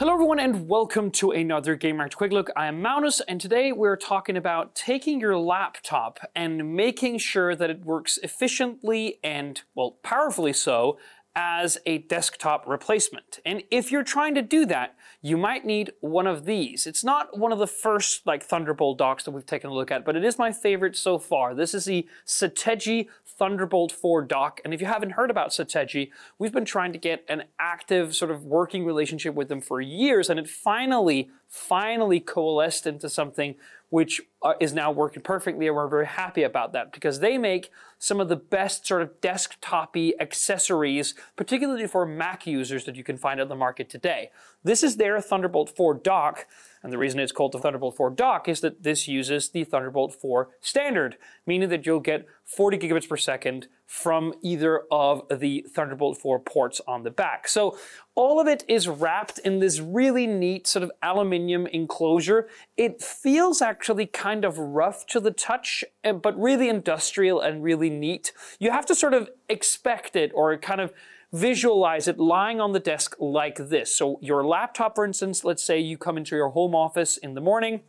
Hello everyone and welcome to another Gamereactor Quick Look. I am Magnus and today we're talking about taking your laptop and making sure that it works efficiently and, well, powerfully so as a desktop replacement. And if you're trying to do that, you might need one of these. It's not one of the first like Thunderbolt docks that we've taken a look at, but it is my favorite so far. This is the Satechi Thunderbolt 4 dock. And if you haven't heard about Satechi, we've been trying to get an active sort of working relationship with them for years, and it finally, finally coalesced into something which uh, is now working perfectly, and we're very happy about that because they make some of the best sort of desktopy accessories, particularly for Mac users that you can find on the market today. This is their Thunderbolt 4 dock, and the reason it's called the Thunderbolt 4 dock is that this uses the Thunderbolt 4 standard, meaning that you'll get 40 gigabits per second from either of the Thunderbolt 4 ports on the back. So all of it is wrapped in this really neat sort of aluminium enclosure. It feels actually kind of rough to the touch, eh, but really industrial and really neat. You have to sort of expect it or kind of visualize it lying on the desk like this. So your laptop, for instance, let's say you come into your home office in the morning,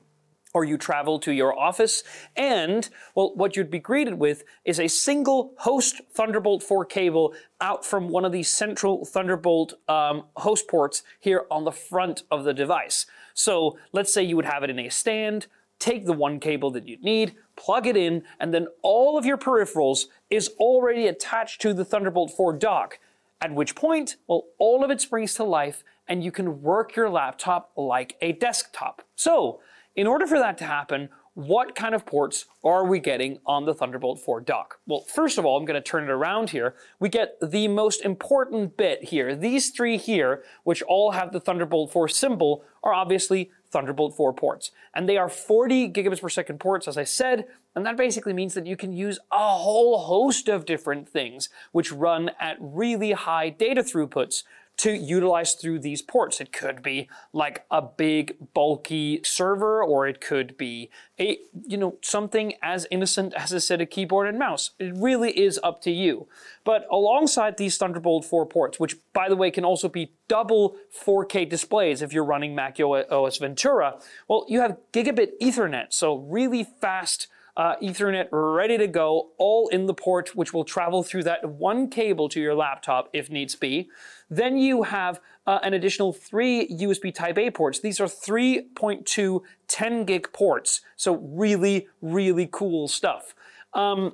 or you travel to your office, and well, what you'd be greeted with is a single host Thunderbolt 4 cable out from one of these central Thunderbolt um, host ports here on the front of the device. So let's say you would have it in a stand, take the one cable that you need, plug it in, and then all of your peripherals is already attached to the Thunderbolt 4 dock. At which point, well, all of it springs to life and you can work your laptop like a desktop. So, in order for that to happen, what kind of ports are we getting on the Thunderbolt 4 dock? Well, first of all, I'm going to turn it around here. We get the most important bit here. These three here, which all have the Thunderbolt 4 symbol, are obviously Thunderbolt 4 ports. And they are 40 gigabits per second ports, as I said, and that basically means that you can use a whole host of different things which run at really high data throughputs to utilize through these ports. It could be like a big bulky server or it could be a you know something as innocent as a set of keyboard and mouse. It really is up to you. But alongside these Thunderbolt 4 ports, which by the way can also be double 4K displays if you're running Mac OS Ventura, well, you have gigabit Ethernet, so really fast uh, Ethernet ready to go, all in the port, which will travel through that one cable to your laptop if needs be. Then you have uh, an additional three USB Type A ports. These are 3.2 10 gig ports, so really, really cool stuff. Um,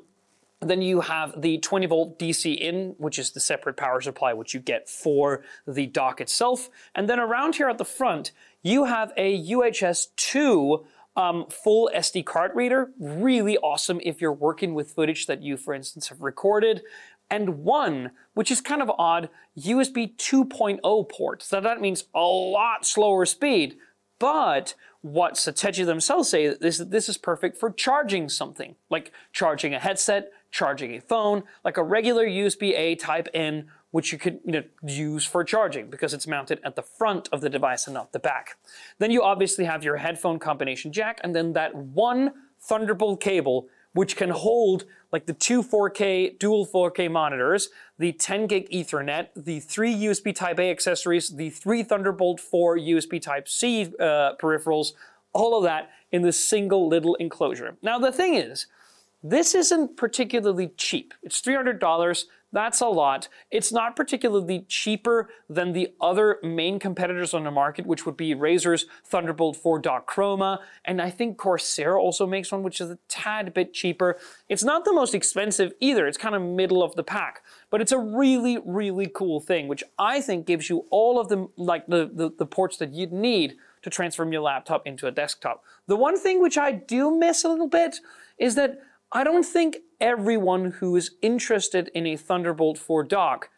then you have the 20 volt DC in, which is the separate power supply which you get for the dock itself. And then around here at the front, you have a UHS 2 um, full SD card reader, really awesome if you're working with footage that you, for instance, have recorded. And one, which is kind of odd, USB 2.0 port. So that means a lot slower speed. But what Satechi themselves say is that this is perfect for charging something, like charging a headset, charging a phone, like a regular USB A type in which you could you know, use for charging because it's mounted at the front of the device and not the back. Then you obviously have your headphone combination jack and then that one Thunderbolt cable which can hold like the two 4K dual 4K monitors, the 10 gig Ethernet, the three USB Type A accessories, the three Thunderbolt 4 USB Type C uh, peripherals, all of that in this single little enclosure. Now the thing is, this isn't particularly cheap. It's $300. That's a lot. It's not particularly cheaper than the other main competitors on the market, which would be Razer's Thunderbolt 4 Dock Chroma, and I think Corsair also makes one, which is a tad bit cheaper. It's not the most expensive either. It's kind of middle of the pack, but it's a really, really cool thing, which I think gives you all of the like the, the, the ports that you'd need to transform your laptop into a desktop. The one thing which I do miss a little bit is that I don't think everyone who is interested in a Thunderbolt 4 dock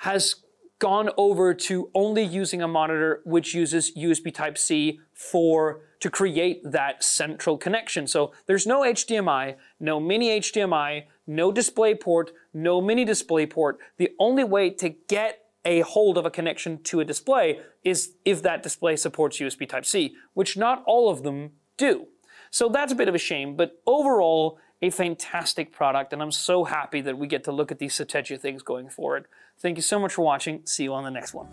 has gone over to only using a monitor which uses USB Type-C for to create that central connection. So there's no HDMI, no mini HDMI, no display port, no mini display port. The only way to get a hold of a connection to a display is if that display supports USB Type-C, which not all of them do. So that's a bit of a shame, but overall, a fantastic product, and I'm so happy that we get to look at these Satechi things going forward. Thank you so much for watching. See you on the next one.